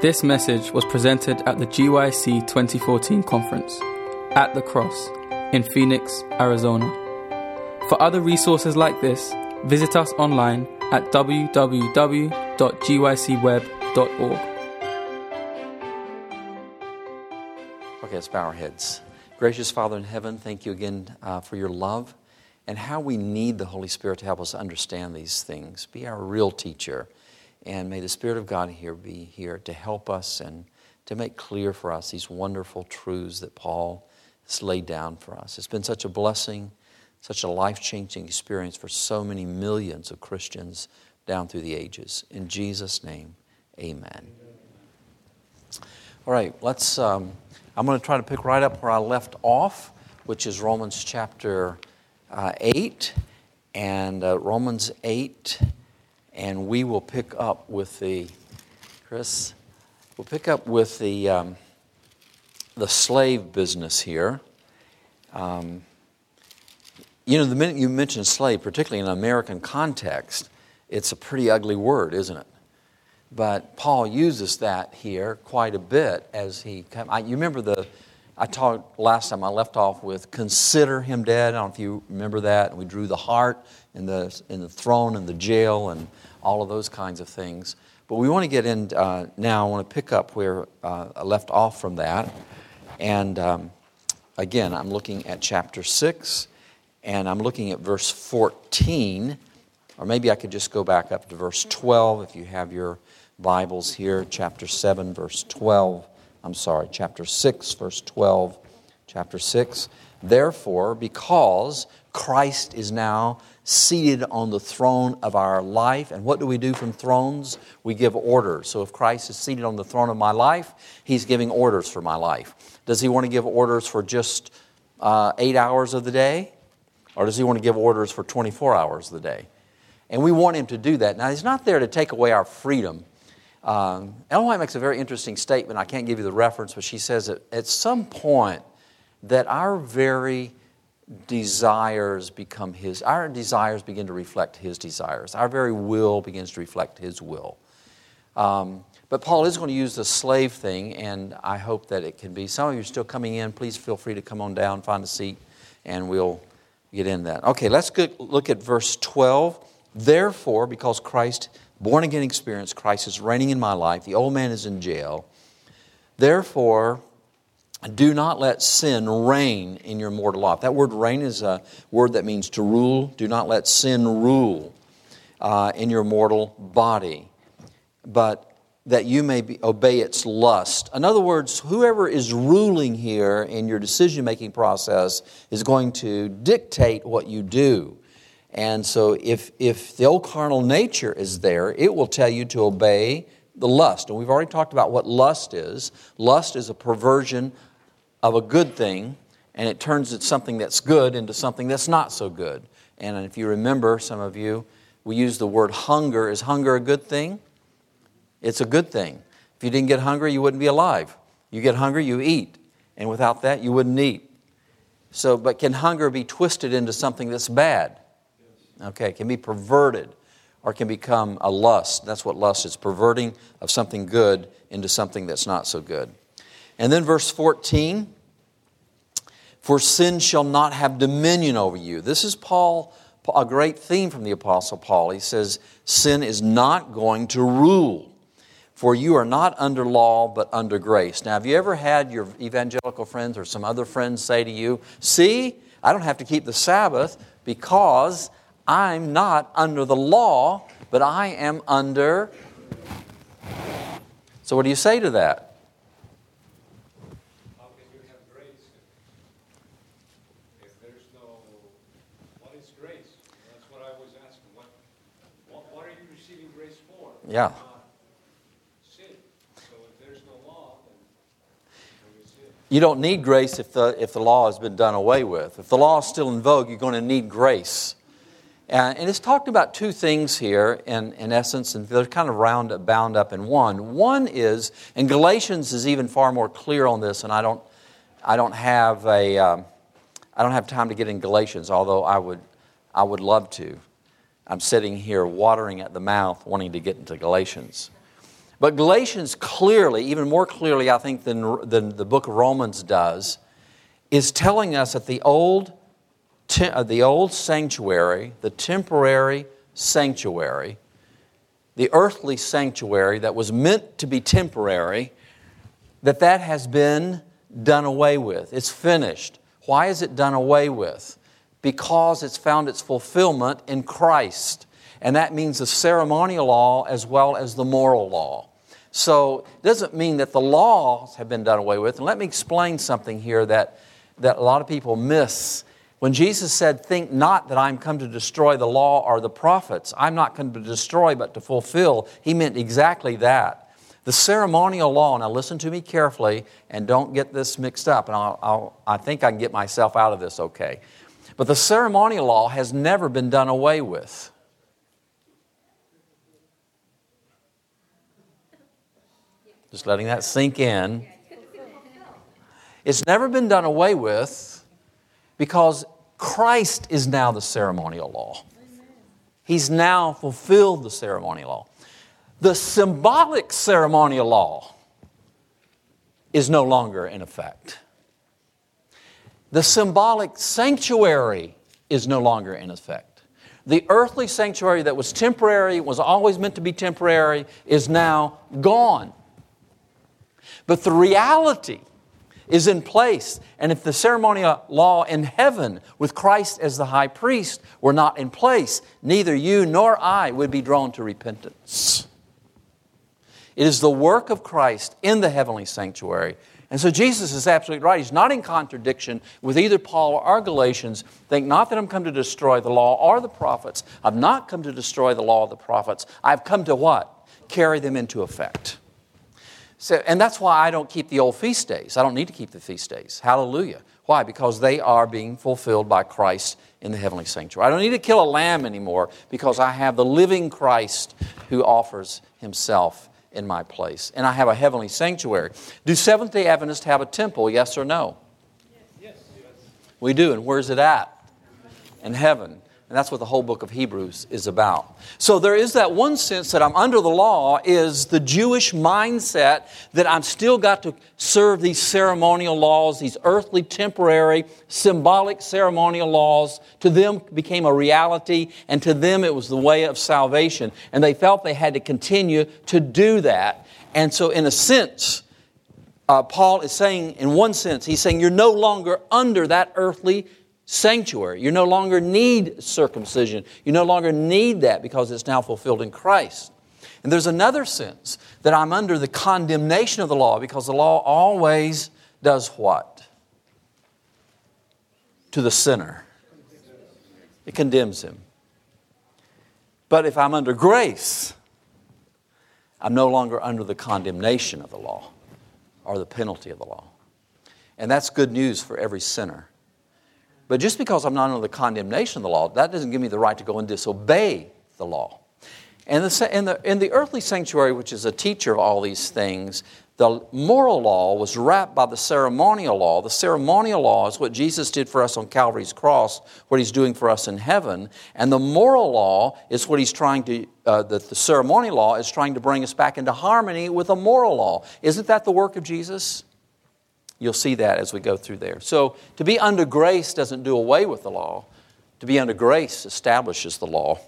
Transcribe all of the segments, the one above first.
This message was presented at the GYC 2014 conference at the Cross in Phoenix, Arizona. For other resources like this, visit us online at www.gycweb.org. Okay, let's bow our heads. Gracious Father in heaven, thank you again uh, for your love and how we need the Holy Spirit to help us understand these things. Be our real teacher. And may the Spirit of God here be here to help us and to make clear for us these wonderful truths that Paul has laid down for us. It's been such a blessing, such a life changing experience for so many millions of Christians down through the ages. In Jesus' name, amen. All right, let's. Um, I'm going to try to pick right up where I left off, which is Romans chapter uh, 8. And uh, Romans 8 and we will pick up with the Chris. We'll pick up with the um, the slave business here. Um, you know, the minute you mention slave, particularly in an American context, it's a pretty ugly word, isn't it? But Paul uses that here quite a bit as he. I, you remember the. I talked last time. I left off with consider him dead. I don't know if you remember that. And we drew the heart in the in the throne and the jail and all of those kinds of things. But we want to get in uh, now. I want to pick up where uh, I left off from that. And um, again, I'm looking at chapter 6, and I'm looking at verse 14. Or maybe I could just go back up to verse 12 if you have your Bibles here. Chapter 7, verse 12. I'm sorry, chapter 6, verse 12. Chapter 6. Therefore, because Christ is now seated on the throne of our life. And what do we do from thrones? We give orders. So if Christ is seated on the throne of my life, he's giving orders for my life. Does he want to give orders for just uh, eight hours of the day? Or does he want to give orders for 24 hours of the day? And we want him to do that. Now, he's not there to take away our freedom. Um, Ellen White makes a very interesting statement. I can't give you the reference, but she says that at some point that our very desires become his our desires begin to reflect his desires. Our very will begins to reflect his will. Um, but paul is going to use the slave thing and i hope that it can be. Some of you are still coming in. Please feel free to come on down find a seat and we'll get in that. Okay let's look at verse 12 therefore because christ born again experience christ is reigning in my life the old man is in jail. Therefore do not let sin reign in your mortal life. That word reign is a word that means to rule. Do not let sin rule uh, in your mortal body, but that you may be, obey its lust. In other words, whoever is ruling here in your decision making process is going to dictate what you do. And so, if, if the old carnal nature is there, it will tell you to obey the lust. And we've already talked about what lust is. Lust is a perversion of a good thing and it turns it something that's good into something that's not so good. And if you remember, some of you, we use the word hunger. Is hunger a good thing? It's a good thing. If you didn't get hungry, you wouldn't be alive. You get hungry, you eat. And without that, you wouldn't eat. So, but can hunger be twisted into something that's bad? Okay, can be perverted or can become a lust. That's what lust is perverting of something good into something that's not so good. And then verse 14 For sin shall not have dominion over you. This is Paul, a great theme from the Apostle Paul. He says, Sin is not going to rule, for you are not under law, but under grace. Now, have you ever had your evangelical friends or some other friends say to you, See, I don't have to keep the Sabbath because I'm not under the law, but I am under. So, what do you say to that? Yeah. You don't need grace if the, if the law has been done away with. If the law is still in vogue, you're going to need grace. And, and it's talked about two things here in, in essence, and they're kind of round, bound up in one. One is, and Galatians is even far more clear on this, and I don't, I don't have a, um, I don't have time to get in Galatians, although I would, I would love to. I'm sitting here watering at the mouth, wanting to get into Galatians. But Galatians clearly, even more clearly, I think, than, than the book of Romans does, is telling us that the old, uh, the old sanctuary, the temporary sanctuary, the earthly sanctuary that was meant to be temporary, that that has been done away with. It's finished. Why is it done away with? Because it's found its fulfillment in Christ. And that means the ceremonial law as well as the moral law. So it doesn't mean that the laws have been done away with. And let me explain something here that, that a lot of people miss. When Jesus said, Think not that I'm come to destroy the law or the prophets, I'm not come to destroy but to fulfill, he meant exactly that. The ceremonial law, now listen to me carefully and don't get this mixed up, and I'll, I'll, I think I can get myself out of this okay. But the ceremonial law has never been done away with. Just letting that sink in. It's never been done away with because Christ is now the ceremonial law. He's now fulfilled the ceremonial law. The symbolic ceremonial law is no longer in effect. The symbolic sanctuary is no longer in effect. The earthly sanctuary that was temporary, was always meant to be temporary, is now gone. But the reality is in place. And if the ceremonial law in heaven, with Christ as the high priest, were not in place, neither you nor I would be drawn to repentance. It is the work of Christ in the heavenly sanctuary. And so Jesus is absolutely right. He's not in contradiction with either Paul or our Galatians. Think not that I'm come to destroy the law or the prophets. I've not come to destroy the law or the prophets. I've come to what? Carry them into effect. So, and that's why I don't keep the old feast days. I don't need to keep the feast days. Hallelujah. Why? Because they are being fulfilled by Christ in the heavenly sanctuary. I don't need to kill a lamb anymore because I have the living Christ who offers himself in my place. And I have a heavenly sanctuary. Do Seventh day Adventists have a temple, yes or no? Yes. We do. And where's it at? In heaven. And that's what the whole book of Hebrews is about. So there is that one sense that I'm under the law is the Jewish mindset that I'm still got to serve these ceremonial laws, these earthly, temporary, symbolic ceremonial laws. To them became a reality, and to them it was the way of salvation. And they felt they had to continue to do that. And so, in a sense, uh, Paul is saying, in one sense, he's saying you're no longer under that earthly sanctuary. You no longer need circumcision. You no longer need that because it's now fulfilled in Christ. And there's another sense that I'm under the condemnation of the law because the law always does what? To the sinner. It condemns him. But if I'm under grace, I'm no longer under the condemnation of the law or the penalty of the law. And that's good news for every sinner. But just because I'm not under the condemnation of the law, that doesn't give me the right to go and disobey the law. And the, in, the, in the earthly sanctuary, which is a teacher of all these things, the moral law was wrapped by the ceremonial law. The ceremonial law is what Jesus did for us on Calvary's cross, what he's doing for us in heaven. And the moral law is what he's trying to, uh, the, the ceremonial law is trying to bring us back into harmony with the moral law. Isn't that the work of Jesus? You'll see that as we go through there. So, to be under grace doesn't do away with the law, to be under grace establishes the law.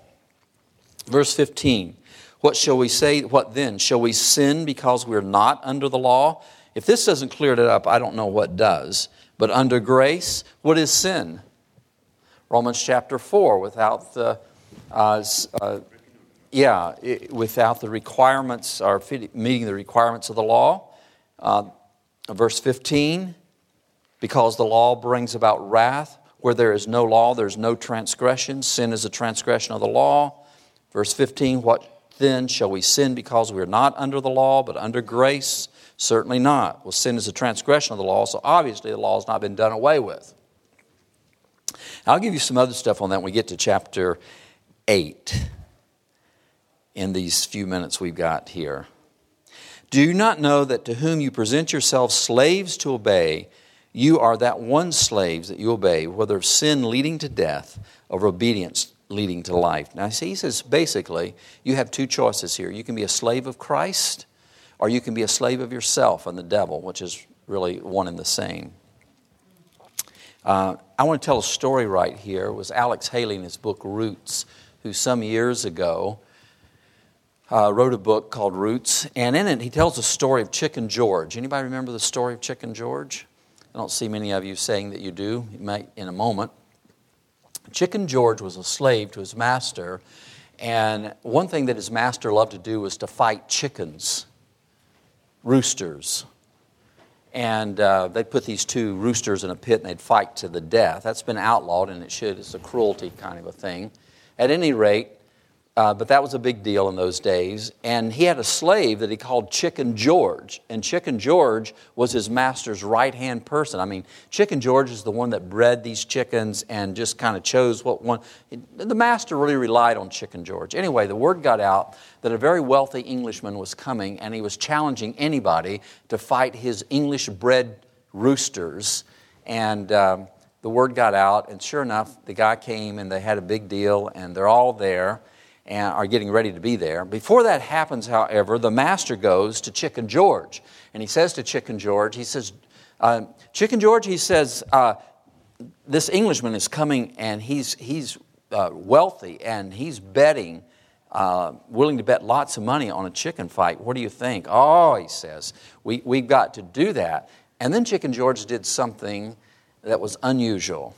Verse 15 What shall we say? What then? Shall we sin because we're not under the law? If this doesn't clear it up, I don't know what does. But under grace, what is sin? Romans chapter 4, without the, uh, uh, yeah, without the requirements or meeting the requirements of the law. Uh, Verse 15, because the law brings about wrath. Where there is no law, there's no transgression. Sin is a transgression of the law. Verse 15, what then? Shall we sin because we are not under the law, but under grace? Certainly not. Well, sin is a transgression of the law, so obviously the law has not been done away with. I'll give you some other stuff on that when we get to chapter 8 in these few minutes we've got here. Do you not know that to whom you present yourselves slaves to obey, you are that one slave that you obey, whether of sin leading to death or obedience leading to life? Now, see, he says basically, you have two choices here. You can be a slave of Christ or you can be a slave of yourself and the devil, which is really one and the same. Uh, I want to tell a story right here. It was Alex Haley in his book Roots, who some years ago uh, wrote a book called Roots, and in it he tells the story of Chicken George. Anybody remember the story of Chicken George? I don't see many of you saying that you do. You might in a moment. Chicken George was a slave to his master, and one thing that his master loved to do was to fight chickens, roosters. And uh, they'd put these two roosters in a pit and they'd fight to the death. That's been outlawed, and it should. It's a cruelty kind of a thing. At any rate, uh, but that was a big deal in those days. And he had a slave that he called Chicken George. And Chicken George was his master's right hand person. I mean, Chicken George is the one that bred these chickens and just kind of chose what one. The master really relied on Chicken George. Anyway, the word got out that a very wealthy Englishman was coming and he was challenging anybody to fight his English bred roosters. And. Um, the word got out, and sure enough, the guy came and they had a big deal, and they're all there and are getting ready to be there. Before that happens, however, the master goes to Chicken George, and he says to Chicken George, he says, uh, Chicken George, he says, uh, this Englishman is coming and he's, he's uh, wealthy and he's betting, uh, willing to bet lots of money on a chicken fight. What do you think? Oh, he says, we, we've got to do that. And then Chicken George did something that was unusual.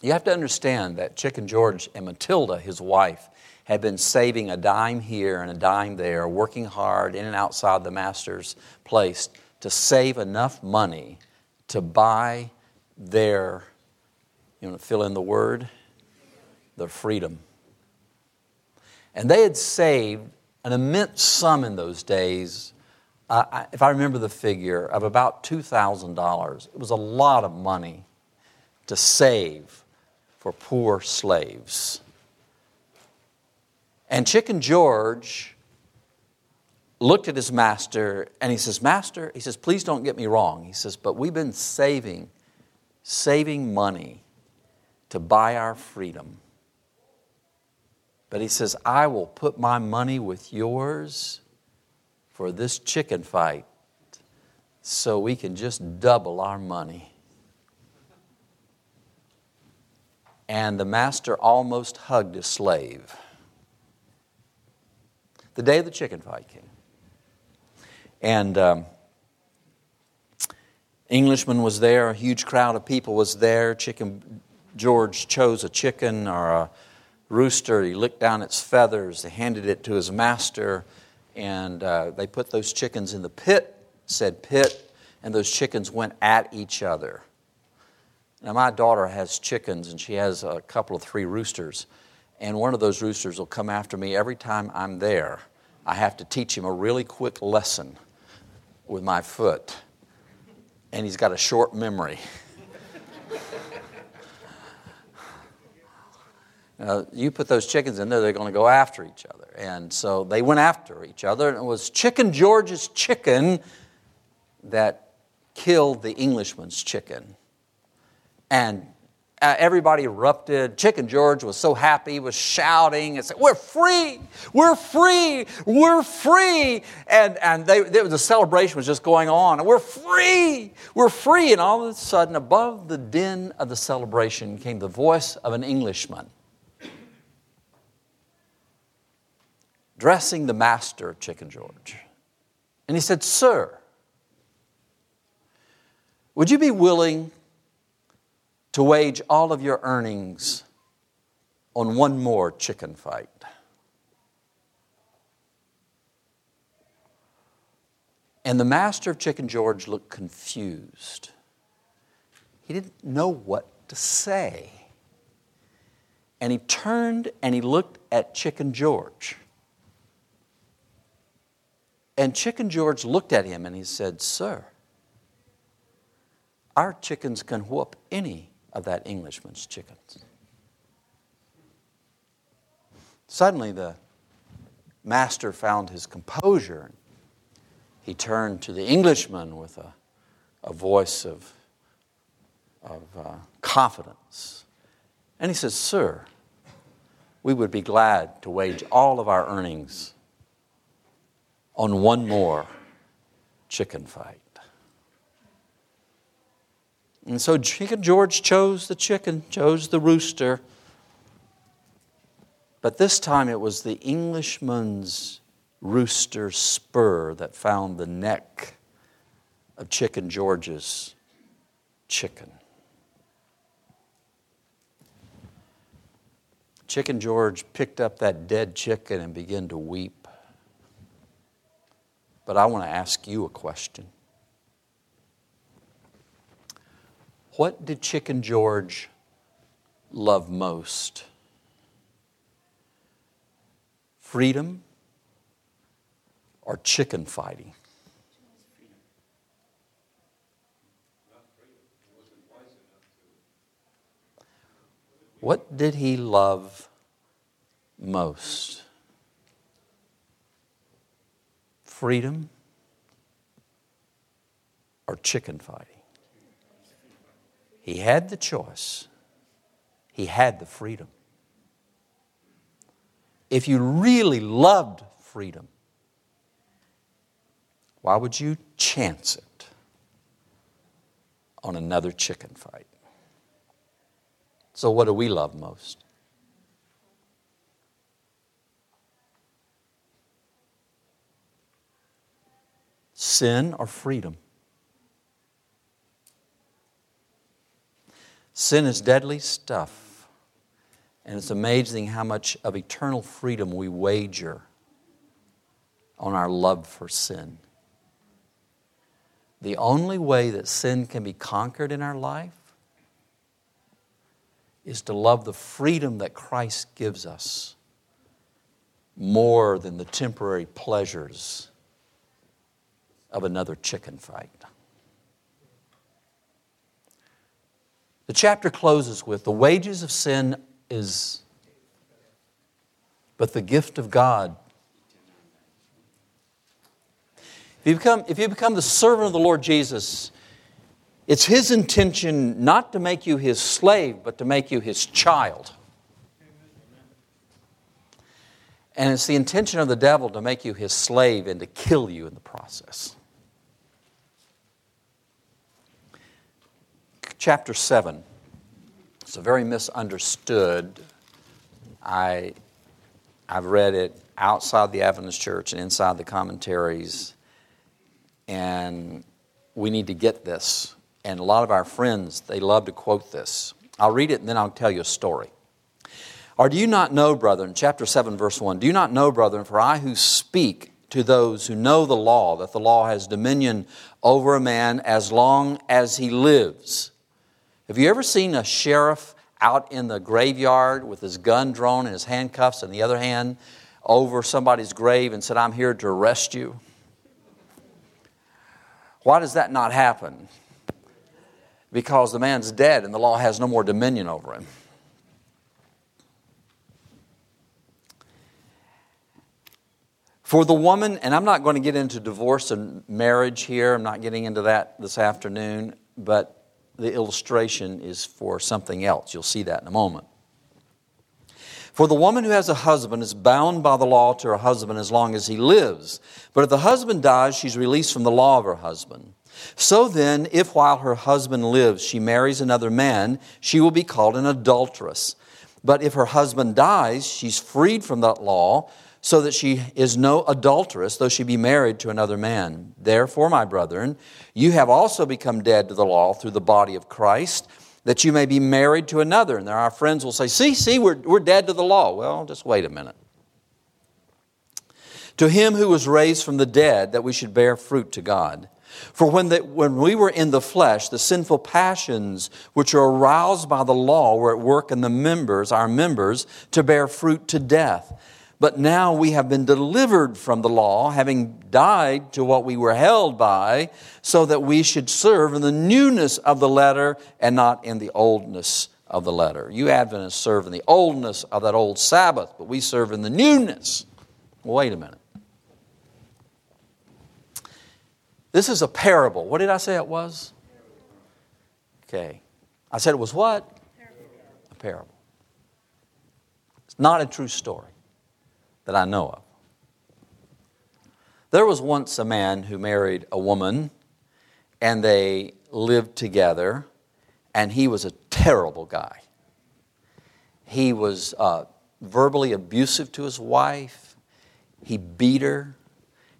You have to understand that Chicken George and Matilda, his wife, had been saving a dime here and a dime there, working hard in and outside the master's place to save enough money to buy their, you want to fill in the word? Their freedom. And they had saved an immense sum in those days. Uh, if I remember the figure, of about $2,000. It was a lot of money to save for poor slaves. And Chicken George looked at his master and he says, Master, he says, please don't get me wrong. He says, but we've been saving, saving money to buy our freedom. But he says, I will put my money with yours for this chicken fight so we can just double our money. And the master almost hugged his slave. The day of the chicken fight came. And um, Englishman was there, a huge crowd of people was there. Chicken George chose a chicken or a rooster. He licked down its feathers. They handed it to his master, and uh, they put those chickens in the pit, said pit, and those chickens went at each other. Now, my daughter has chickens, and she has a couple of three roosters. And one of those roosters will come after me every time I'm there. I have to teach him a really quick lesson with my foot. And he's got a short memory. Now, you put those chickens in there, they're going to go after each other. And so they went after each other, and it was Chicken George's chicken that killed the Englishman's chicken. And uh, everybody erupted. Chicken George was so happy, he was shouting and said, We're free! We're free! We're free! And, and they, they, the celebration was just going on. We're free! We're free! And all of a sudden, above the din of the celebration came the voice of an Englishman dressing the master Chicken George. And he said, Sir, would you be willing to wage all of your earnings on one more chicken fight. And the master of Chicken George looked confused. He didn't know what to say. And he turned and he looked at Chicken George. And Chicken George looked at him and he said, Sir, our chickens can whoop any of that Englishman's chickens. Suddenly, the master found his composure. He turned to the Englishman with a, a voice of, of uh, confidence. And he says, Sir, we would be glad to wage all of our earnings on one more chicken fight. And so Chicken George chose the chicken, chose the rooster. But this time it was the Englishman's rooster spur that found the neck of Chicken George's chicken. Chicken George picked up that dead chicken and began to weep. But I want to ask you a question. What did Chicken George love most? Freedom or chicken fighting? What did he love most? Freedom or chicken fighting? He had the choice, he had the freedom. If you really loved freedom, why would you chance it on another chicken fight? So, what do we love most? Sin or freedom? Sin is deadly stuff, and it's amazing how much of eternal freedom we wager on our love for sin. The only way that sin can be conquered in our life is to love the freedom that Christ gives us more than the temporary pleasures of another chicken fight. The chapter closes with the wages of sin is, but the gift of God. If you become, if you become the servant of the Lord Jesus, it's His intention not to make you His slave, but to make you His child. And it's the intention of the devil to make you his slave and to kill you in the process. Chapter 7. It's a very misunderstood. I, I've read it outside the Adventist church and inside the commentaries, and we need to get this and a lot of our friends, they love to quote this. I'll read it and then I'll tell you a story. Or do you not know, brethren, chapter 7, verse 1, do you not know, brethren, for I who speak to those who know the law, that the law has dominion over a man as long as he lives? Have you ever seen a sheriff out in the graveyard with his gun drawn and his handcuffs and the other hand over somebody's grave and said, I'm here to arrest you? Why does that not happen? because the man's dead and the law has no more dominion over him. For the woman, and I'm not going to get into divorce and marriage here, I'm not getting into that this afternoon, but the illustration is for something else. You'll see that in a moment. For the woman who has a husband is bound by the law to her husband as long as he lives. But if the husband dies, she's released from the law of her husband. So then, if while her husband lives she marries another man, she will be called an adulteress. But if her husband dies, she's freed from that law, so that she is no adulteress, though she be married to another man. Therefore, my brethren, you have also become dead to the law through the body of Christ, that you may be married to another. And there our friends will say, See, see, we're, we're dead to the law. Well, just wait a minute. To him who was raised from the dead, that we should bear fruit to God. For when, the, when we were in the flesh, the sinful passions which are aroused by the law were at work in the members, our members, to bear fruit to death. But now we have been delivered from the law, having died to what we were held by, so that we should serve in the newness of the letter and not in the oldness of the letter. You Adventists serve in the oldness of that old Sabbath, but we serve in the newness. Wait a minute. This is a parable. What did I say it was? Okay. I said it was what? A parable. It's not a true story that I know of. There was once a man who married a woman, and they lived together, and he was a terrible guy. He was uh, verbally abusive to his wife, he beat her,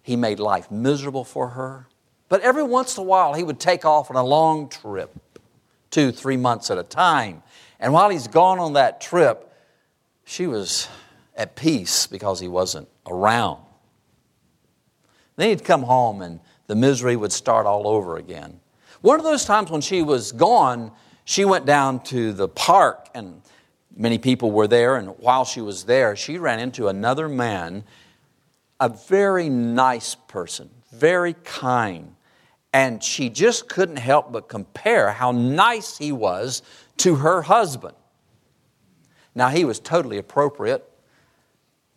he made life miserable for her. But every once in a while, he would take off on a long trip, two, three months at a time. And while he's gone on that trip, she was at peace because he wasn't around. Then he'd come home and the misery would start all over again. One of those times when she was gone, she went down to the park and many people were there. And while she was there, she ran into another man, a very nice person, very kind. And she just couldn't help but compare how nice he was to her husband. Now, he was totally appropriate,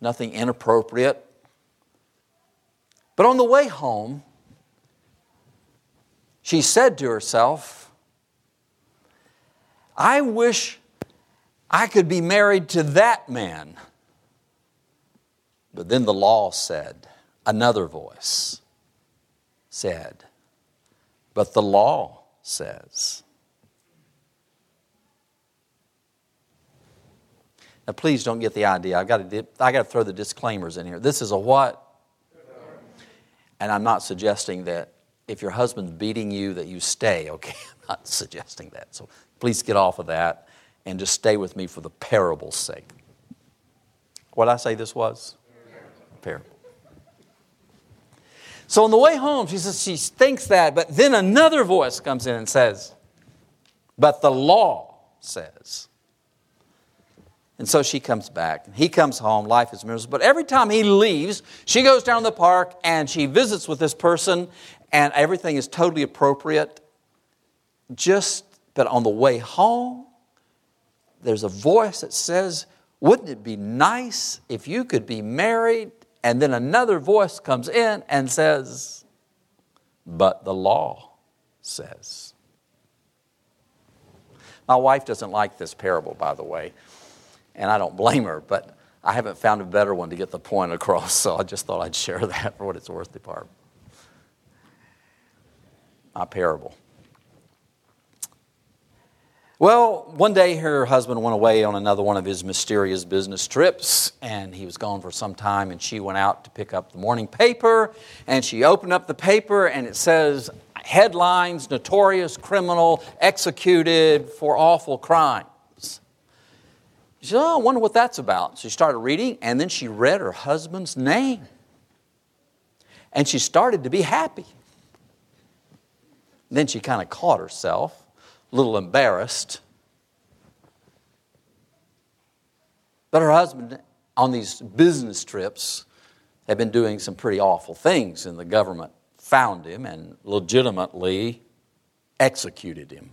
nothing inappropriate. But on the way home, she said to herself, I wish I could be married to that man. But then the law said, another voice said, but the law says. Now, please don't get the idea. I've got to, I got to throw the disclaimers in here. This is a what? And I'm not suggesting that if your husband's beating you that you stay, okay? I'm not suggesting that. So please get off of that and just stay with me for the parable's sake. What I say this was? Parable. So on the way home, she says she thinks that, but then another voice comes in and says, But the law says. And so she comes back. He comes home. Life is miserable. But every time he leaves, she goes down to the park and she visits with this person, and everything is totally appropriate. Just, but on the way home, there's a voice that says, Wouldn't it be nice if you could be married? And then another voice comes in and says, But the law says. My wife doesn't like this parable, by the way and I don't blame her, but I haven't found a better one to get the point across, so I just thought I'd share that for what it's worth, part. My parable. Well, one day her husband went away on another one of his mysterious business trips, and he was gone for some time, and she went out to pick up the morning paper, and she opened up the paper, and it says, Headlines Notorious Criminal Executed for Awful Crime. She said, Oh, I wonder what that's about. She started reading, and then she read her husband's name. And she started to be happy. Then she kind of caught herself, a little embarrassed. But her husband, on these business trips, had been doing some pretty awful things, and the government found him and legitimately executed him.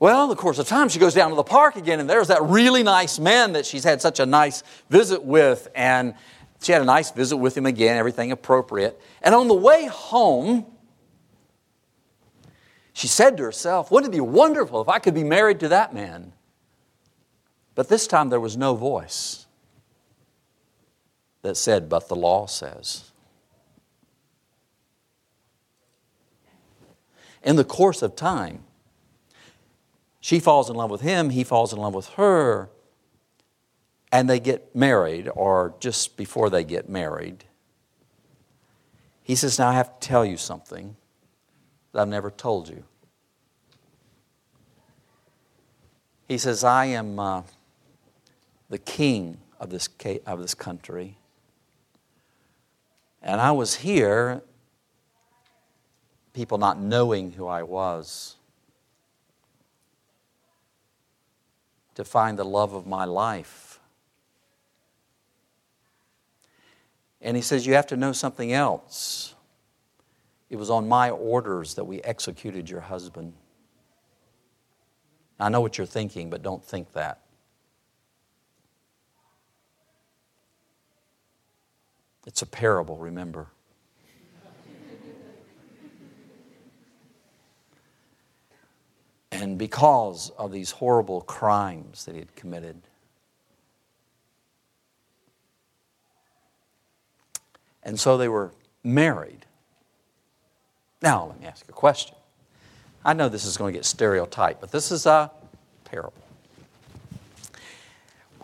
Well, the course of time, she goes down to the park again, and there's that really nice man that she's had such a nice visit with. And she had a nice visit with him again, everything appropriate. And on the way home, she said to herself, Wouldn't it be wonderful if I could be married to that man? But this time there was no voice that said, But the law says. In the course of time, she falls in love with him, he falls in love with her, and they get married, or just before they get married. He says, Now I have to tell you something that I've never told you. He says, I am uh, the king of this, of this country. And I was here, people not knowing who I was. To find the love of my life. And he says, You have to know something else. It was on my orders that we executed your husband. I know what you're thinking, but don't think that. It's a parable, remember. And because of these horrible crimes that he had committed, And so they were married. Now, let me ask you a question. I know this is going to get stereotyped, but this is a parable.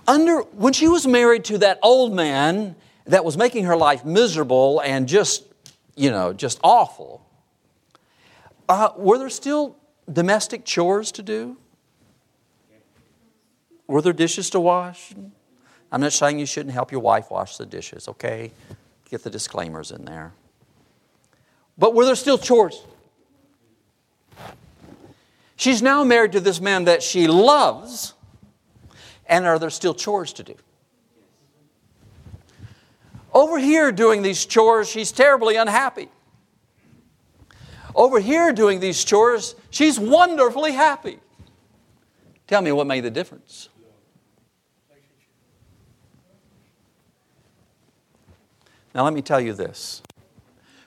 Under, when she was married to that old man that was making her life miserable and just, you know, just awful, uh, were there still domestic chores to do? Were there dishes to wash? I'm not saying you shouldn't help your wife wash the dishes, okay? Get the disclaimers in there. But were there still chores? She's now married to this man that she loves, and are there still chores to do? Over here, doing these chores, she's terribly unhappy. Over here, doing these chores, she's wonderfully happy. Tell me what made the difference. Now, let me tell you this.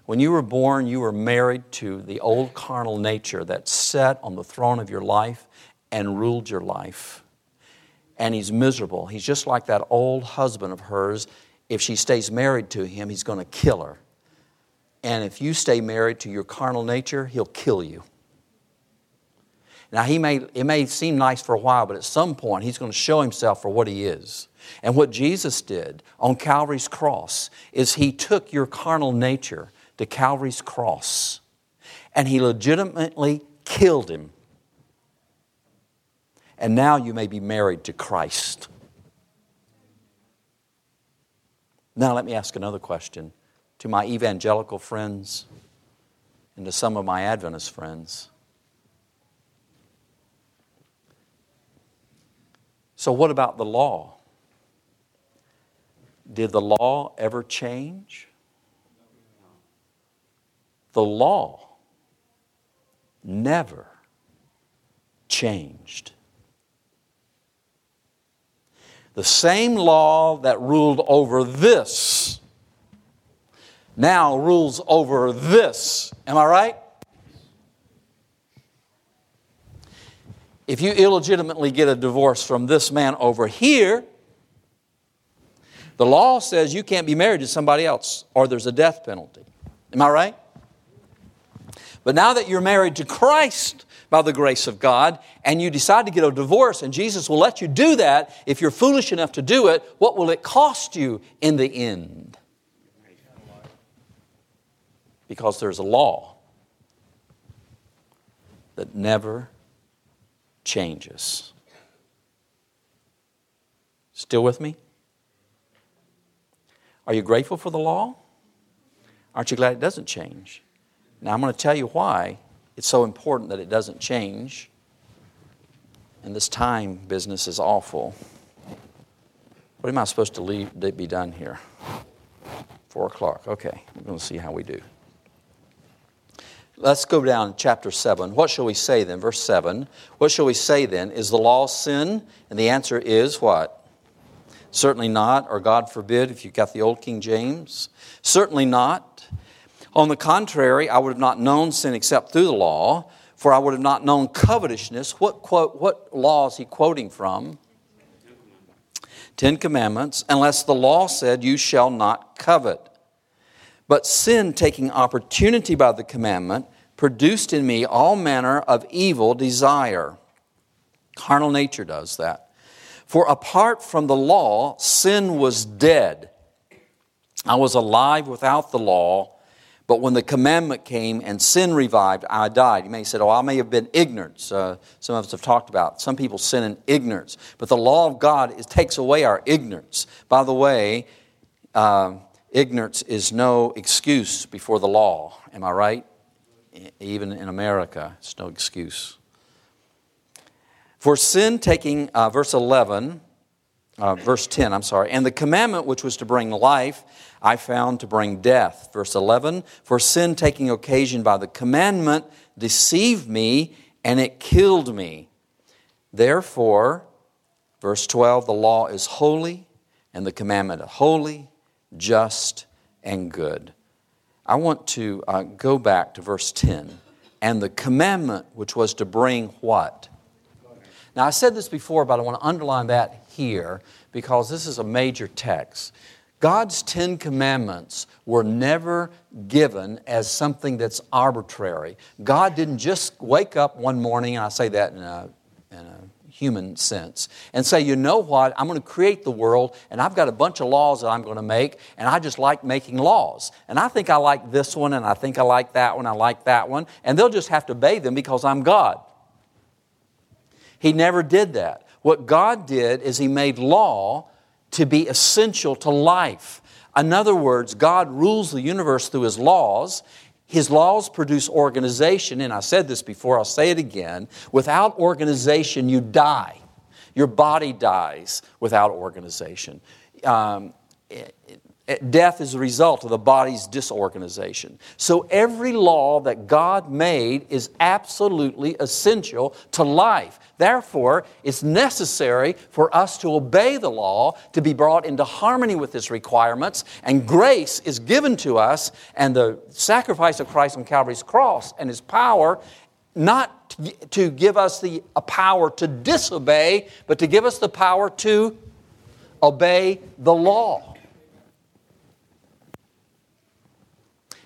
When you were born, you were married to the old carnal nature that sat on the throne of your life and ruled your life. And he's miserable. He's just like that old husband of hers. If she stays married to him, he's going to kill her. And if you stay married to your carnal nature, he'll kill you. Now, he may, it may seem nice for a while, but at some point, he's going to show himself for what he is. And what Jesus did on Calvary's cross is he took your carnal nature to Calvary's cross and he legitimately killed him. And now you may be married to Christ. Now, let me ask another question to my evangelical friends and to some of my Adventist friends. So, what about the law? Did the law ever change? The law never changed. The same law that ruled over this now rules over this. Am I right? If you illegitimately get a divorce from this man over here, the law says you can't be married to somebody else or there's a death penalty. Am I right? But now that you're married to Christ by the grace of God and you decide to get a divorce and Jesus will let you do that, if you're foolish enough to do it, what will it cost you in the end? Because there's a law that never changes. Still with me? Are you grateful for the law? Aren't you glad it doesn't change? Now, I'm going to tell you why it's so important that it doesn't change. And this time business is awful. What am I supposed to leave, be done here? Four o'clock. Okay, we're going to see how we do. Let's go down to chapter 7. What shall we say then? Verse 7. What shall we say then? Is the law sin? And the answer is what? Certainly not, or God forbid if you've got the old King James. Certainly not. On the contrary, I would have not known sin except through the law, for I would have not known covetousness. What, quote, what law is he quoting from? Ten Commandments, unless the law said, You shall not covet. But sin, taking opportunity by the commandment, produced in me all manner of evil desire. Carnal nature does that. For apart from the law, sin was dead. I was alive without the law, but when the commandment came and sin revived, I died. You may say, Oh, I may have been ignorant. Uh, some of us have talked about some people sin in ignorance, but the law of God is, takes away our ignorance. By the way, uh, ignorance is no excuse before the law. Am I right? Even in America, it's no excuse. For sin taking, uh, verse 11, uh, verse 10, I'm sorry, and the commandment which was to bring life, I found to bring death. Verse 11, for sin taking occasion by the commandment deceived me, and it killed me. Therefore, verse 12, the law is holy, and the commandment holy, just, and good. I want to uh, go back to verse 10. And the commandment which was to bring what? Now, I said this before, but I want to underline that here because this is a major text. God's Ten Commandments were never given as something that's arbitrary. God didn't just wake up one morning, and I say that in a, in a human sense, and say, you know what, I'm going to create the world, and I've got a bunch of laws that I'm going to make, and I just like making laws. And I think I like this one, and I think I like that one, I like that one, and they'll just have to obey them because I'm God. He never did that. What God did is He made law to be essential to life. In other words, God rules the universe through His laws. His laws produce organization, and I said this before, I'll say it again. Without organization, you die. Your body dies without organization. Um, Eh, death is a result of the body's disorganization. So every law that God made is absolutely essential to life. Therefore, it's necessary for us to obey the law, to be brought into harmony with its requirements, and grace is given to us, and the sacrifice of Christ on Calvary's cross and His power, not to give us the power to disobey, but to give us the power to obey the law.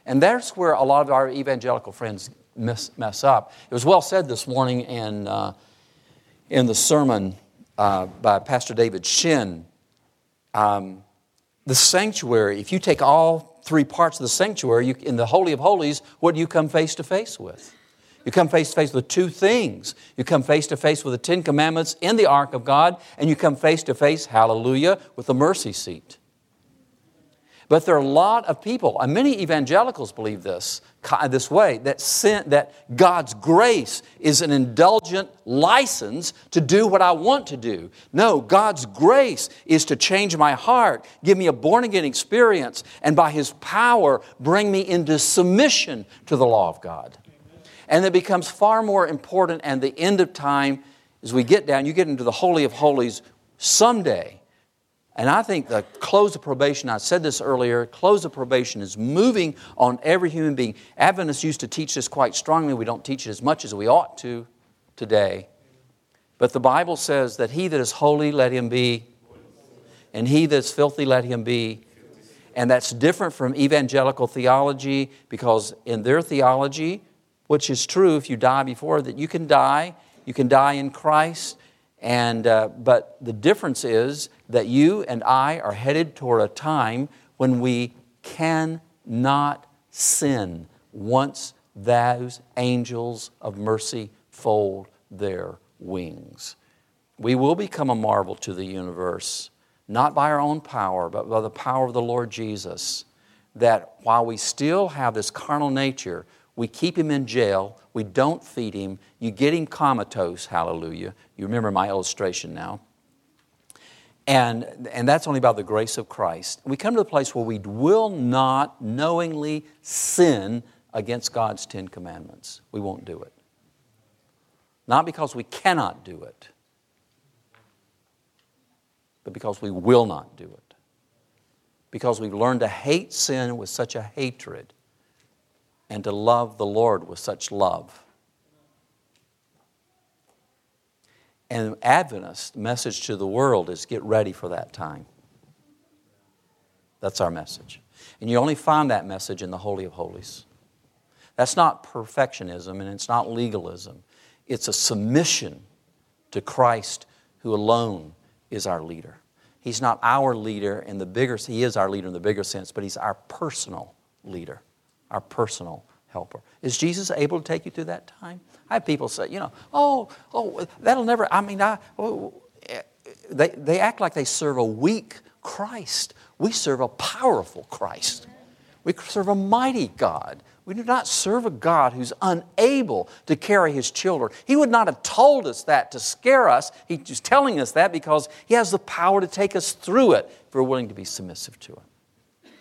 And that's where a lot of our evangelical friends mess, mess up. It was well said this morning in, uh, in the sermon uh, by Pastor David Shin. Um, the sanctuary, if you take all three parts of the sanctuary, you, in the Holy of Holies, what do you come face to face with? You come face to face with two things. You come face to face with the Ten Commandments in the ark of God, and you come face to face, hallelujah, with the mercy seat. But there are a lot of people, and many evangelicals believe this, this way, that, sin, that God's grace is an indulgent license to do what I want to do. No, God's grace is to change my heart, give me a born again experience, and by His power, bring me into submission to the law of God. And it becomes far more important, and the end of time, as we get down, you get into the Holy of Holies someday and I think the close of probation, I said this earlier, close of probation is moving on every human being. Adventists used to teach this quite strongly. We don't teach it as much as we ought to today. But the Bible says that he that is holy, let him be, and he that's filthy, let him be. And that's different from evangelical theology because in their theology, which is true if you die before, that you can die, you can die in Christ, and, uh, but the difference is that you and I are headed toward a time when we cannot sin once those angels of mercy fold their wings. We will become a marvel to the universe, not by our own power, but by the power of the Lord Jesus. That while we still have this carnal nature, we keep him in jail, we don't feed him, you get him comatose, hallelujah. You remember my illustration now. And, and that's only about the grace of Christ. We come to the place where we will not knowingly sin against God's Ten Commandments. We won't do it. Not because we cannot do it, but because we will not do it. Because we've learned to hate sin with such a hatred and to love the Lord with such love. And Adventist message to the world is get ready for that time. That's our message. And you only find that message in the Holy of Holies. That's not perfectionism and it's not legalism. It's a submission to Christ who alone is our leader. He's not our leader in the bigger he is our leader in the bigger sense, but he's our personal leader our personal helper. Is Jesus able to take you through that time? I have people say, you know, oh, oh, that'll never, I mean, I, oh, they, they act like they serve a weak Christ. We serve a powerful Christ. We serve a mighty God. We do not serve a God who's unable to carry his children. He would not have told us that to scare us. He's telling us that because he has the power to take us through it if we're willing to be submissive to him.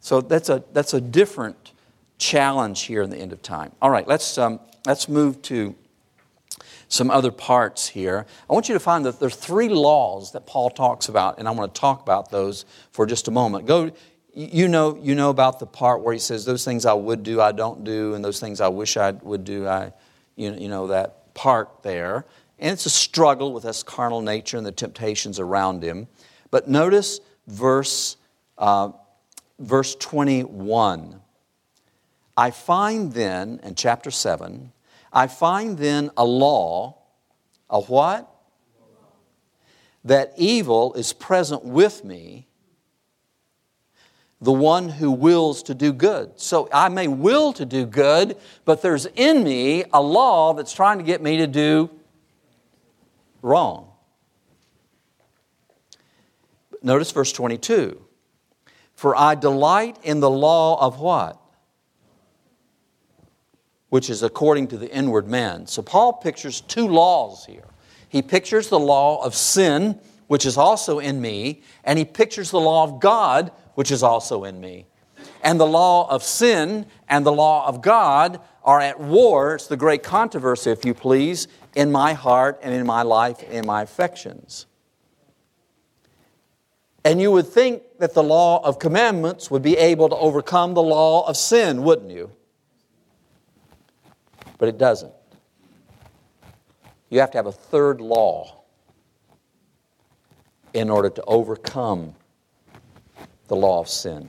So that's a, that's a different challenge here in the end of time. All right, let's, um, let's move to some other parts here. I want you to find that there are three laws that Paul talks about, and I want to talk about those for just a moment. Go, you know, you know about the part where he says, Those things I would do, I don't do, and those things I wish I would do, I, you know, you know that part there. And it's a struggle with this carnal nature and the temptations around him. But notice verse, uh, verse 21. I find then, in chapter 7, I find then a law, a what? That evil is present with me, the one who wills to do good. So I may will to do good, but there's in me a law that's trying to get me to do wrong. Notice verse 22. For I delight in the law of what? Which is according to the inward man. So Paul pictures two laws here. He pictures the law of sin, which is also in me, and he pictures the law of God, which is also in me. And the law of sin and the law of God are at war. It's the great controversy, if you please, in my heart and in my life and in my affections. And you would think that the law of commandments would be able to overcome the law of sin, wouldn't you? But it doesn't. You have to have a third law in order to overcome the law of sin.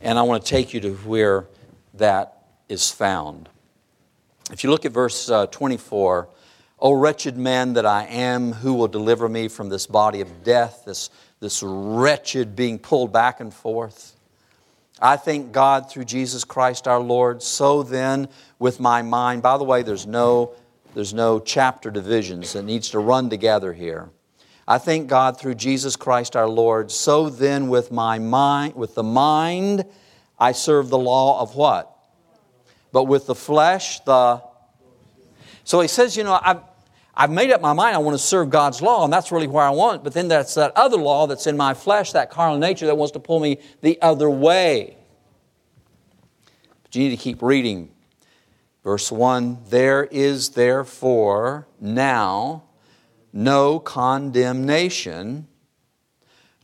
And I want to take you to where that is found. If you look at verse uh, 24, O wretched man that I am, who will deliver me from this body of death, this, this wretched being pulled back and forth? I thank God through Jesus Christ our Lord. So then, with my mind, by the way, there's no, there's no chapter divisions that needs to run together here. I thank God through Jesus Christ our Lord. So then, with my mind, with the mind, I serve the law of what? But with the flesh, the. So he says, you know, I've, I've made up my mind I want to serve God's law, and that's really where I want. But then that's that other law that's in my flesh, that carnal nature that wants to pull me the other way. But you need to keep reading. Verse 1 There is therefore now no condemnation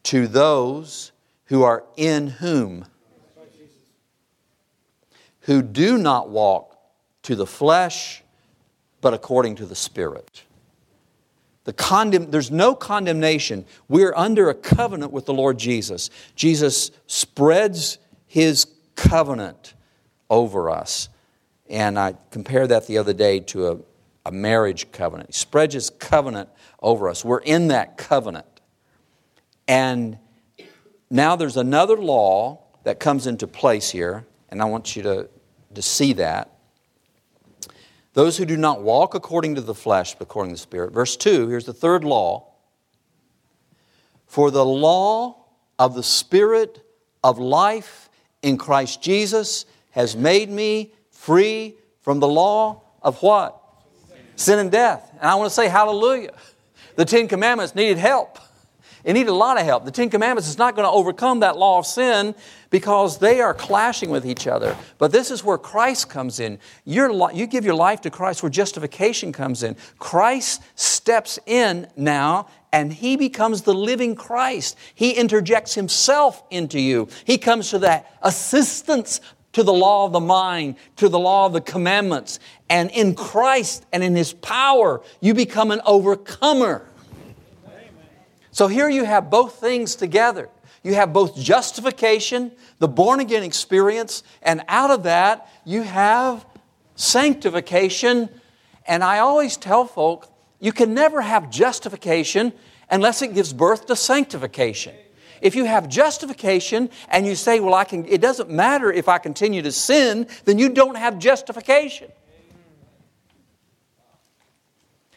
to those who are in whom? Who do not walk to the flesh, but according to the Spirit. The condemn, there's no condemnation. We're under a covenant with the Lord Jesus. Jesus spreads his covenant over us. And I compared that the other day to a, a marriage covenant. He spreads his covenant over us. We're in that covenant. And now there's another law that comes into place here, and I want you to, to see that. Those who do not walk according to the flesh, but according to the Spirit. Verse 2, here's the third law. For the law of the Spirit of life in Christ Jesus has made me free from the law of what? Sin and death. And I want to say hallelujah. The Ten Commandments needed help. It needed a lot of help. The Ten Commandments is not going to overcome that law of sin because they are clashing with each other. But this is where Christ comes in. You give your life to Christ where justification comes in. Christ steps in now and he becomes the living Christ. He interjects himself into you. He comes to that assistance to the law of the mind, to the law of the commandments. And in Christ and in his power, you become an overcomer. So here you have both things together. You have both justification, the born again experience, and out of that, you have sanctification. And I always tell folk, you can never have justification unless it gives birth to sanctification. If you have justification and you say, well, I can, it doesn't matter if I continue to sin, then you don't have justification.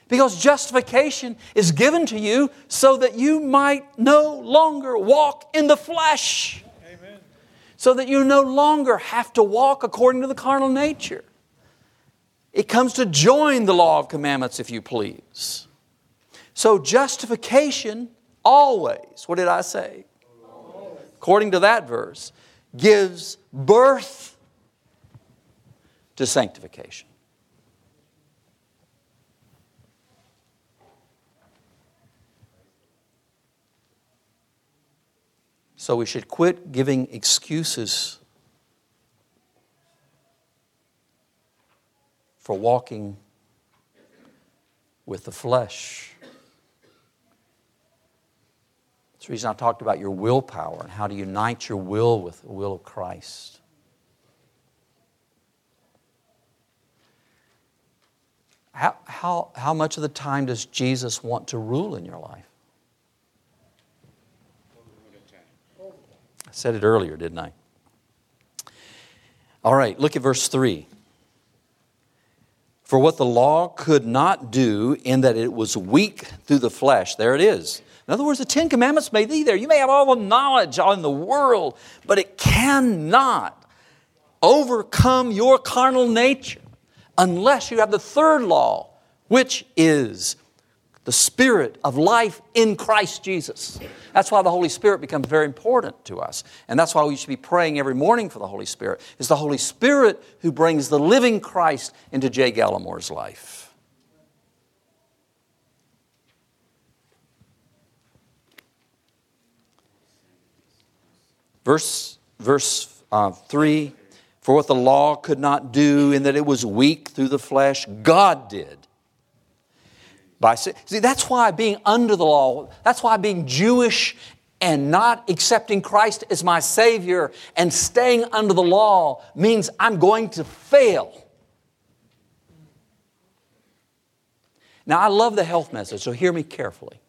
Because justification is given to you so that you might no longer walk in the flesh. Amen. So that you no longer have to walk according to the carnal nature. It comes to join the law of commandments, if you please. So, justification always, what did I say? Always. According to that verse, gives birth to sanctification. So we should quit giving excuses for walking with the flesh. It's the reason I talked about your willpower and how to unite your will with the will of Christ. How, how, how much of the time does Jesus want to rule in your life? I said it earlier, didn't I? All right, look at verse 3. For what the law could not do, in that it was weak through the flesh, there it is. In other words, the Ten Commandments may be there. You may have all the knowledge in the world, but it cannot overcome your carnal nature unless you have the third law, which is the Spirit of life in Christ Jesus. That's why the Holy Spirit becomes very important to us. And that's why we should be praying every morning for the Holy Spirit. It's the Holy Spirit who brings the living Christ into Jay Gallimore's life. Verse, verse uh, 3 For what the law could not do, in that it was weak through the flesh, God did by see that's why being under the law that's why being jewish and not accepting christ as my savior and staying under the law means i'm going to fail. Now i love the health message so hear me carefully.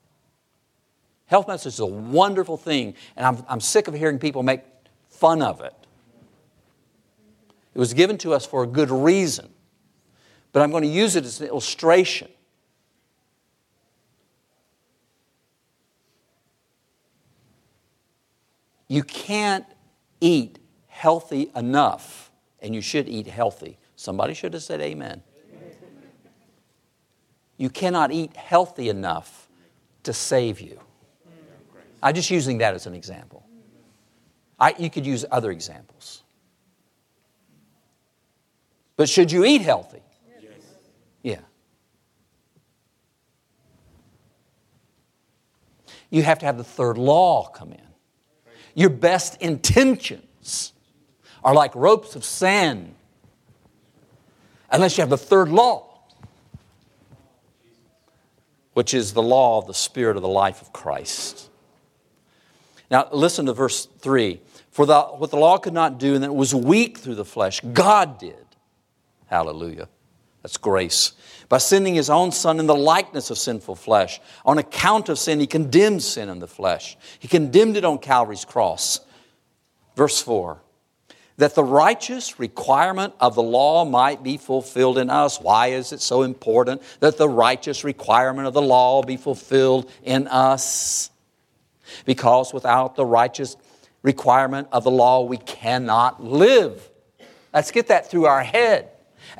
Health message is a wonderful thing and i'm, I'm sick of hearing people make fun of it. It was given to us for a good reason but i'm going to use it as an illustration You can't eat healthy enough, and you should eat healthy. Somebody should have said amen. You cannot eat healthy enough to save you. I'm just using that as an example. I, you could use other examples. But should you eat healthy? Yes. Yeah. You have to have the third law come in. Your best intentions are like ropes of sand unless you have the third law, which is the law of the Spirit of the life of Christ. Now, listen to verse 3. For the, what the law could not do, and that was weak through the flesh, God did. Hallelujah. That's grace. By sending his own son in the likeness of sinful flesh. On account of sin, he condemned sin in the flesh. He condemned it on Calvary's cross. Verse 4 that the righteous requirement of the law might be fulfilled in us. Why is it so important that the righteous requirement of the law be fulfilled in us? Because without the righteous requirement of the law, we cannot live. Let's get that through our head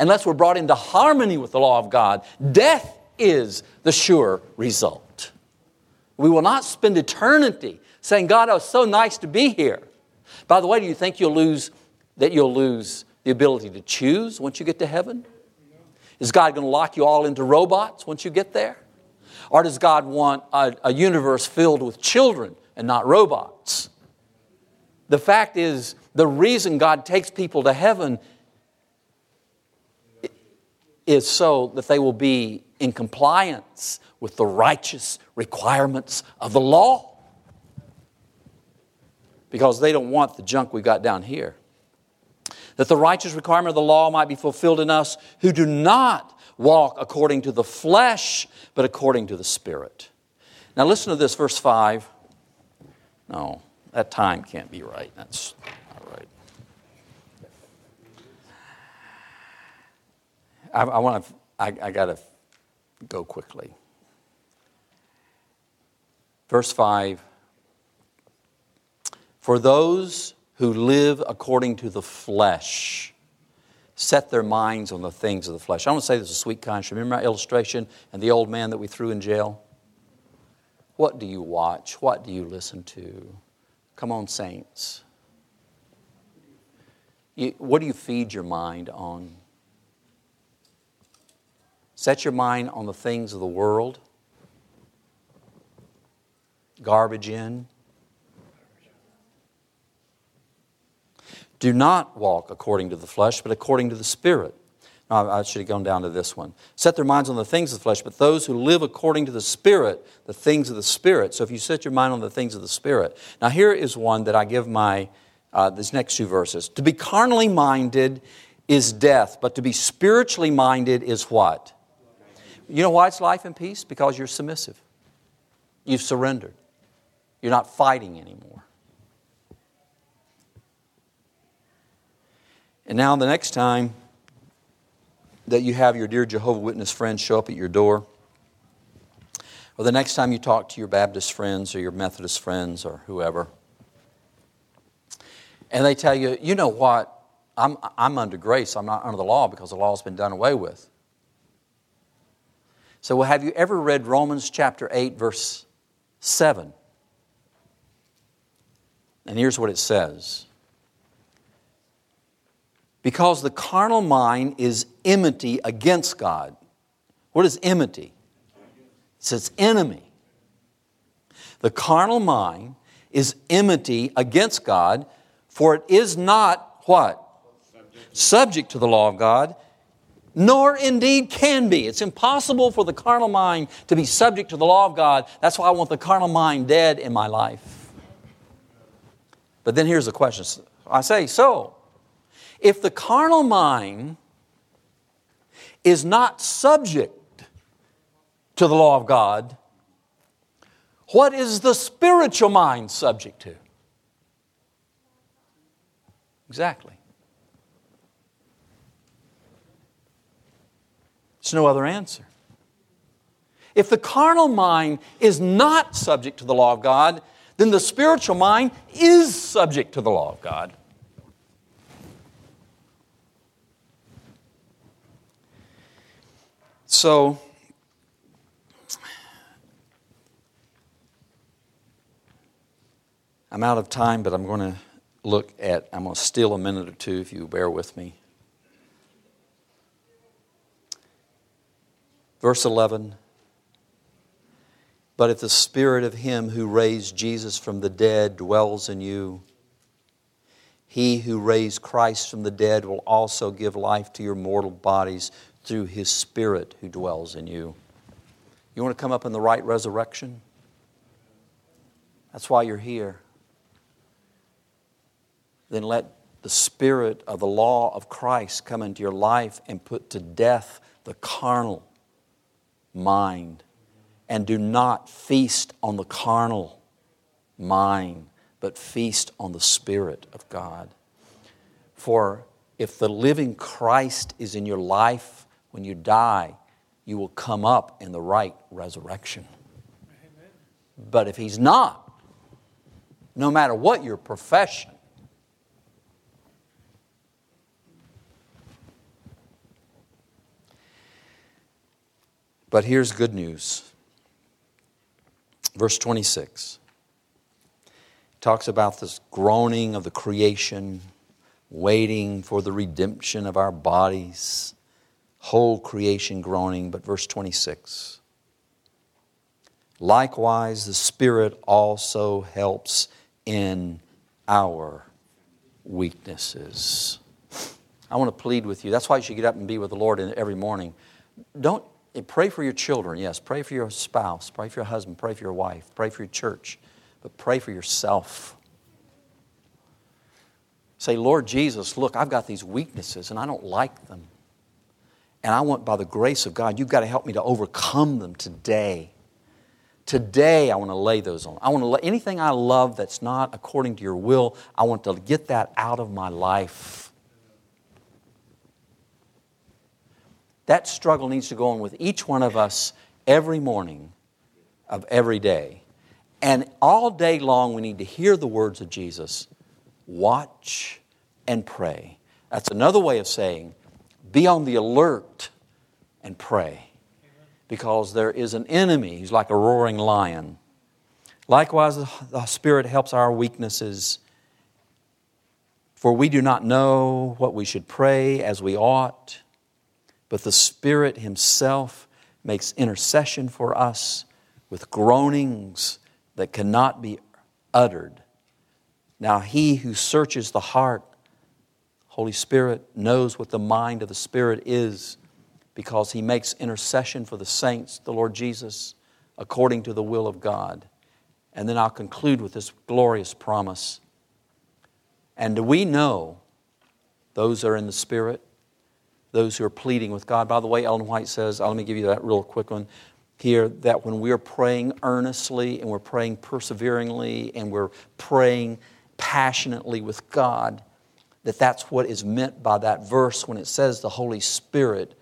unless we're brought into harmony with the law of God, death is the sure result. We will not spend eternity saying, God, it was so nice to be here. By the way, do you think you'll lose that you'll lose the ability to choose once you get to heaven? Is God going to lock you all into robots once you get there? Or does God want a, a universe filled with children and not robots? The fact is, the reason God takes people to heaven is so that they will be in compliance with the righteous requirements of the law. Because they don't want the junk we got down here. That the righteous requirement of the law might be fulfilled in us who do not walk according to the flesh, but according to the Spirit. Now listen to this, verse 5. No, that time can't be right. That's I, I want to, I, I got to go quickly. Verse 5 For those who live according to the flesh set their minds on the things of the flesh. I want to say this is a sweet conscience. Remember my illustration and the old man that we threw in jail? What do you watch? What do you listen to? Come on, saints. You, what do you feed your mind on? Set your mind on the things of the world. Garbage in. Do not walk according to the flesh, but according to the Spirit. I should have gone down to this one. Set their minds on the things of the flesh, but those who live according to the Spirit, the things of the Spirit. So if you set your mind on the things of the Spirit. Now, here is one that I give my, uh, these next two verses. To be carnally minded is death, but to be spiritually minded is what? You know why it's life and peace? Because you're submissive. You've surrendered. You're not fighting anymore. And now, the next time that you have your dear Jehovah Witness friends show up at your door, or the next time you talk to your Baptist friends or your Methodist friends or whoever, and they tell you, you know what, I'm, I'm under grace, I'm not under the law because the law's been done away with. So, well, have you ever read Romans chapter 8, verse 7? And here's what it says Because the carnal mind is enmity against God. What is enmity? It's its enemy. The carnal mind is enmity against God, for it is not what? Subject, Subject to the law of God, nor indeed can be. It's impossible for the carnal mind to be subject to the law of God. That's why I want the carnal mind dead in my life. But then here's the question I say, so, if the carnal mind is not subject to the law of God, what is the spiritual mind subject to? Exactly. There's no other answer. If the carnal mind is not subject to the law of God, then the spiritual mind is subject to the law of God. So, I'm out of time, but I'm going to look at, I'm going to steal a minute or two if you bear with me. Verse 11 But if the spirit of him who raised Jesus from the dead dwells in you, he who raised Christ from the dead will also give life to your mortal bodies through his spirit who dwells in you. You want to come up in the right resurrection? That's why you're here. Then let the spirit of the law of Christ come into your life and put to death the carnal mind. And do not feast on the carnal mind, but feast on the Spirit of God. For if the living Christ is in your life when you die, you will come up in the right resurrection. Amen. But if He's not, no matter what your profession, But here's good news. Verse 26 talks about this groaning of the creation, waiting for the redemption of our bodies, whole creation groaning. But verse 26 likewise, the Spirit also helps in our weaknesses. I want to plead with you. That's why you should get up and be with the Lord every morning. Don't pray for your children, yes. Pray for your spouse. Pray for your husband. Pray for your wife. Pray for your church. But pray for yourself. Say, Lord Jesus, look, I've got these weaknesses and I don't like them. And I want, by the grace of God, you've got to help me to overcome them today. Today, I want to lay those on. I want to lay anything I love that's not according to your will, I want to get that out of my life. That struggle needs to go on with each one of us every morning of every day. And all day long, we need to hear the words of Jesus watch and pray. That's another way of saying be on the alert and pray. Because there is an enemy who's like a roaring lion. Likewise, the Spirit helps our weaknesses. For we do not know what we should pray as we ought but the Spirit Himself makes intercession for us with groanings that cannot be uttered. Now, He who searches the heart Holy Spirit knows what the mind of the Spirit is because He makes intercession for the saints, the Lord Jesus, according to the will of God. And then I'll conclude with this glorious promise. And do we know those are in the Spirit, those who are pleading with God? By the way, Ellen White says, uh, let me give you that real quick one here that when we're praying earnestly and we're praying perseveringly and we're praying passionately with God, that that's what is meant by that verse when it says the Holy Spirit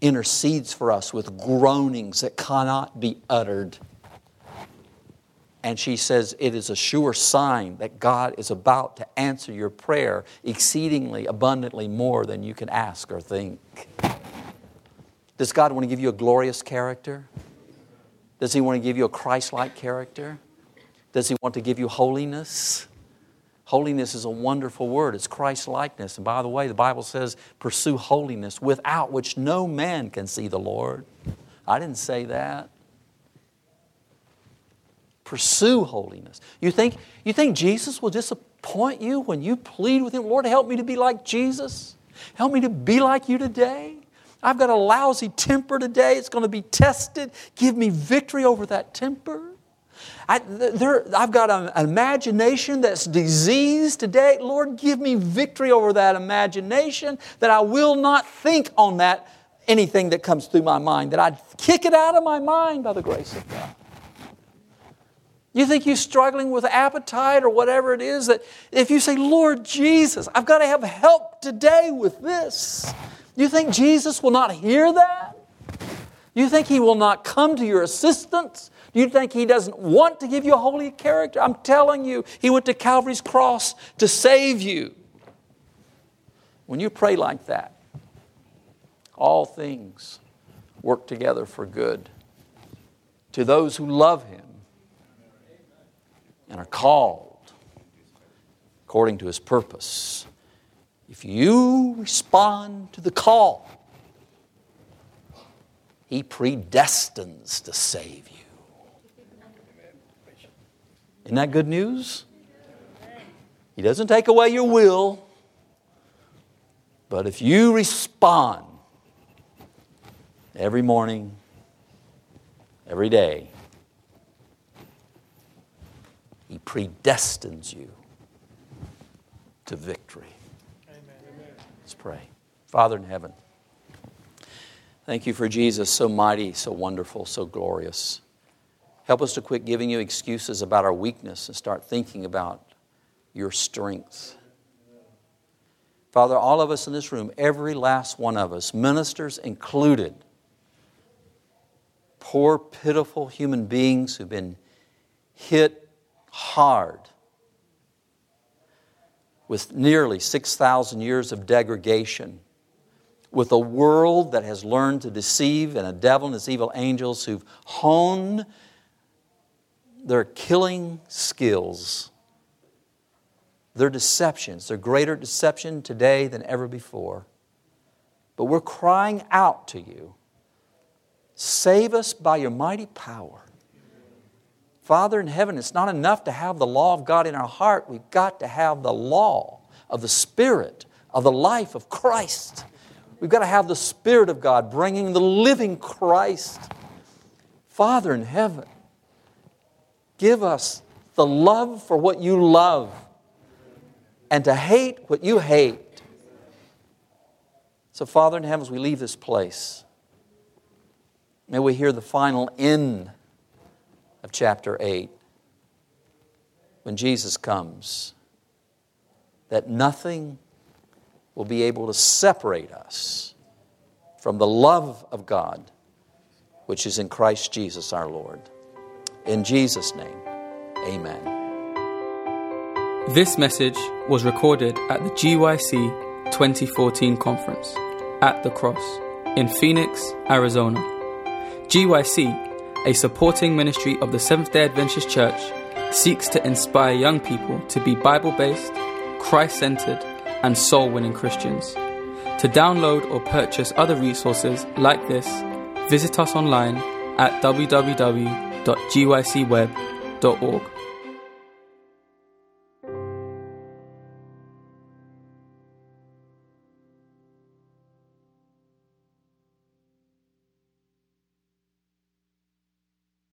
intercedes for us with groanings that cannot be uttered. And she says it is a sure sign that God is about to answer your prayer exceedingly abundantly more than you can ask or think. Does God want to give you a glorious character? Does He want to give you a Christ like character? Does He want to give you holiness? Holiness is a wonderful word. It's Christ likeness. And by the way, the Bible says, pursue holiness without which no man can see the Lord. I didn't say that. Pursue holiness. You think, you think Jesus will disappoint you when you plead with Him, Lord, help me to be like Jesus? Help me to be like you today? I've got a lousy temper today. It's going to be tested. Give me victory over that temper. I, have got an, imagination that's diseased today. Lord, give me victory over that imagination that I will not think on that anything that comes through my mind, that I'd kick it out of my mind by the grace of God. You think you're struggling with appetite or whatever it is, that if you say, Lord Jesus, I've got to have help today with this, you think Jesus will not hear that? You think He will not come to your assistance? Do you think He doesn't want to give you a holy character? I'm telling you, He went to Calvary's cross to save you. When you pray like that, all things work together for good to those who love Him and are called according to His purpose. If you respond to the call, He predestines to save you. Isn't that good news? He doesn't take away your will, but if you respond every morning, every day, He predestines you to victory. Amen. Let's pray. Father in heaven, thank you for Jesus, so mighty, so wonderful, so glorious. Help us to quit giving you excuses about our weakness and start thinking about your strength. Father, all of us in this room, every last one of us, ministers included, poor, pitiful human beings who've been hit hard with nearly 6,000 years of degradation, with a world that has learned to deceive and a devil and his evil angels who've honed their killing skills, their deceptions, their greater deception today than ever before. But we're crying out to you save us by your mighty power. Father in heaven, it's not enough to have the law of God in our heart. We've got to have the law of the Spirit, of the life of Christ. We've got to have the Spirit of God bringing the living Christ. Father in heaven, Give us the love for what you love and to hate what you hate. So, Father in heaven, as we leave this place, may we hear the final end of chapter 8 when Jesus comes, that nothing will be able to separate us from the love of God which is in Christ Jesus our Lord. In Jesus' name, amen. This message was recorded at the GYC 2014 conference at the Cross in Phoenix, Arizona. GYC, a supporting ministry of the Seventh day Adventist Church, seeks to inspire young people to be Bible based, Christ centered, and soul winning Christians. To download or purchase other resources like this, visit us online at www www.gycweb.org.